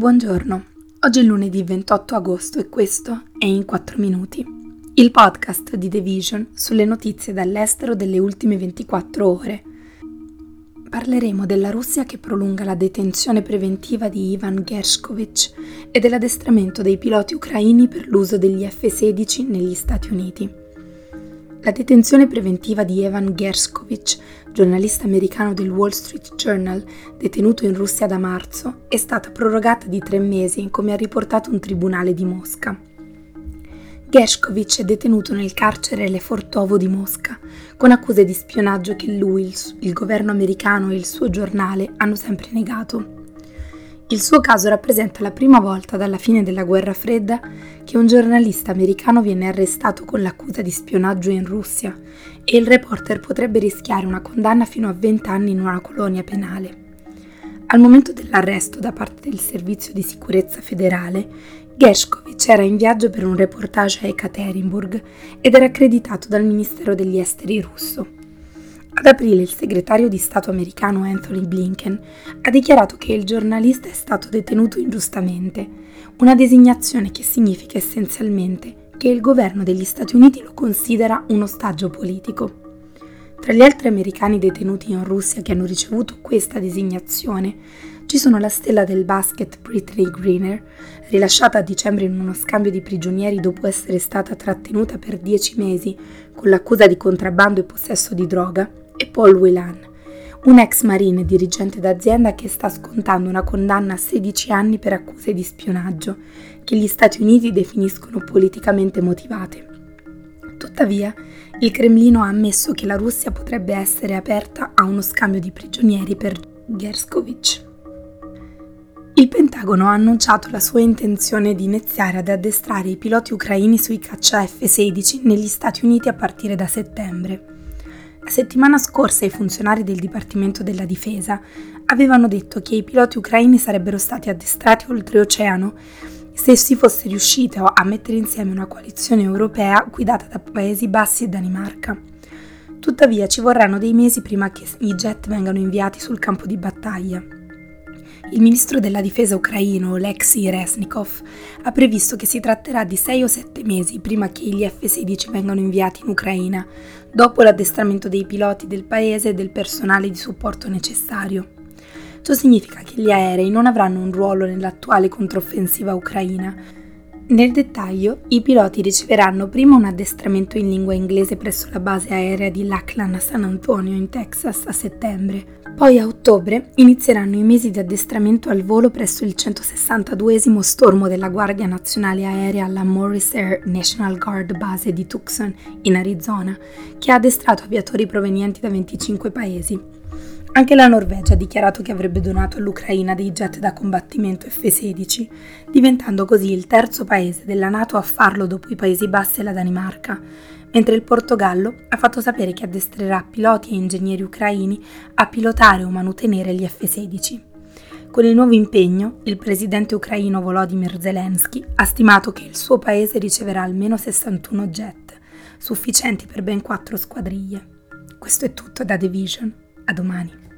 Buongiorno, oggi è lunedì 28 agosto e questo è In 4 Minuti, il podcast di The Vision sulle notizie dall'estero delle ultime 24 ore. Parleremo della Russia che prolunga la detenzione preventiva di Ivan Gershkovich e dell'addestramento dei piloti ucraini per l'uso degli F-16 negli Stati Uniti. La detenzione preventiva di Evan Gershkovich, giornalista americano del Wall Street Journal, detenuto in Russia da marzo, è stata prorogata di tre mesi, come ha riportato un tribunale di Mosca. Gershkovich è detenuto nel carcere Lefortovo di Mosca, con accuse di spionaggio che lui, il, il governo americano e il suo giornale hanno sempre negato. Il suo caso rappresenta la prima volta dalla fine della guerra fredda che un giornalista americano viene arrestato con l'accusa di spionaggio in Russia e il reporter potrebbe rischiare una condanna fino a 20 anni in una colonia penale. Al momento dell'arresto da parte del Servizio di Sicurezza Federale, Gershkovich era in viaggio per un reportage a Ekaterinburg ed era accreditato dal Ministero degli Esteri russo. Ad aprile il segretario di Stato americano Anthony Blinken ha dichiarato che il giornalista è stato detenuto ingiustamente, una designazione che significa essenzialmente che il governo degli Stati Uniti lo considera un ostaggio politico. Tra gli altri americani detenuti in Russia che hanno ricevuto questa designazione ci sono la stella del basket Brittany Greener, rilasciata a dicembre in uno scambio di prigionieri dopo essere stata trattenuta per dieci mesi con l'accusa di contrabbando e possesso di droga, e Paul Whelan, un ex marine dirigente d'azienda che sta scontando una condanna a 16 anni per accuse di spionaggio, che gli Stati Uniti definiscono politicamente motivate. Tuttavia, il Cremlino ha ammesso che la Russia potrebbe essere aperta a uno scambio di prigionieri per Gerskovich. Il Pentagono ha annunciato la sua intenzione di iniziare ad addestrare i piloti ucraini sui caccia F-16 negli Stati Uniti a partire da settembre. La settimana scorsa i funzionari del Dipartimento della Difesa avevano detto che i piloti ucraini sarebbero stati addestrati oltreoceano se si fosse riuscito a mettere insieme una coalizione europea guidata da Paesi Bassi e Danimarca. Tuttavia ci vorranno dei mesi prima che i jet vengano inviati sul campo di battaglia. Il ministro della difesa ucraino, Oleksiy Resnikov, ha previsto che si tratterà di 6 o 7 mesi prima che gli F-16 vengano inviati in Ucraina, dopo l'addestramento dei piloti del paese e del personale di supporto necessario. Ciò significa che gli aerei non avranno un ruolo nell'attuale controffensiva ucraina, nel dettaglio, i piloti riceveranno prima un addestramento in lingua inglese presso la base aerea di Lackland a San Antonio, in Texas, a settembre. Poi a ottobre inizieranno i mesi di addestramento al volo presso il 162 stormo della Guardia Nazionale Aerea alla Morris Air National Guard Base di Tucson, in Arizona, che ha addestrato aviatori provenienti da 25 paesi. Anche la Norvegia ha dichiarato che avrebbe donato all'Ucraina dei jet da combattimento F-16, diventando così il terzo paese della Nato a farlo dopo i Paesi Bassi e la Danimarca, mentre il Portogallo ha fatto sapere che addestrerà piloti e ingegneri ucraini a pilotare o manutenere gli F-16. Con il nuovo impegno, il presidente ucraino Volodymyr Zelensky ha stimato che il suo paese riceverà almeno 61 jet, sufficienti per ben quattro squadriglie. Questo è tutto da The Vision. A domani.